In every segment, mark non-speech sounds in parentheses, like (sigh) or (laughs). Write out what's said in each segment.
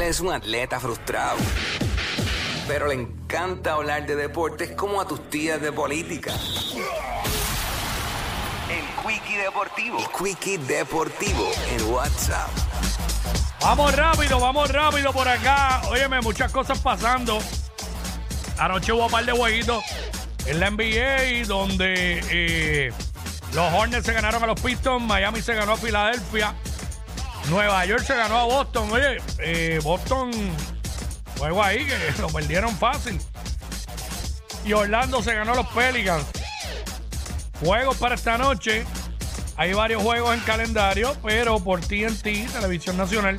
Es un atleta frustrado, pero le encanta hablar de deportes como a tus tías de política. El Quickie Deportivo. El Quickie Deportivo en WhatsApp. Vamos rápido, vamos rápido por acá. Óyeme, muchas cosas pasando. Anoche hubo un par de jueguitos en la NBA donde eh, los Hornets se ganaron a los Pistons, Miami se ganó a Filadelfia, Nueva York se ganó a Boston. Oye, eh, Boston, juego ahí que (laughs) lo perdieron fácil. Y Orlando se ganó a los Pelicans. Juegos para esta noche. Hay varios juegos en calendario, pero por TNT, Televisión Nacional,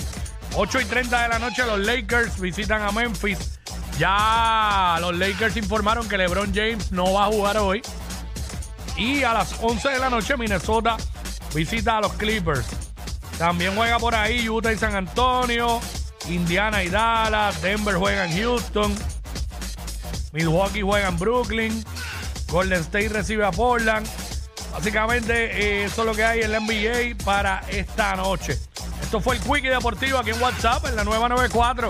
8 y 30 de la noche los Lakers visitan a Memphis. Ya los Lakers informaron que LeBron James no va a jugar hoy. Y a las 11 de la noche Minnesota visita a los Clippers. También juega por ahí Utah y San Antonio, Indiana y Dallas, Denver juega en Houston, Milwaukee juega en Brooklyn, Golden State recibe a Portland. Básicamente eh, eso es lo que hay en la NBA para esta noche. Esto fue el Quickie Deportivo aquí en WhatsApp, en la nueva 94.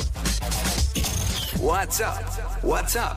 WhatsApp. WhatsApp.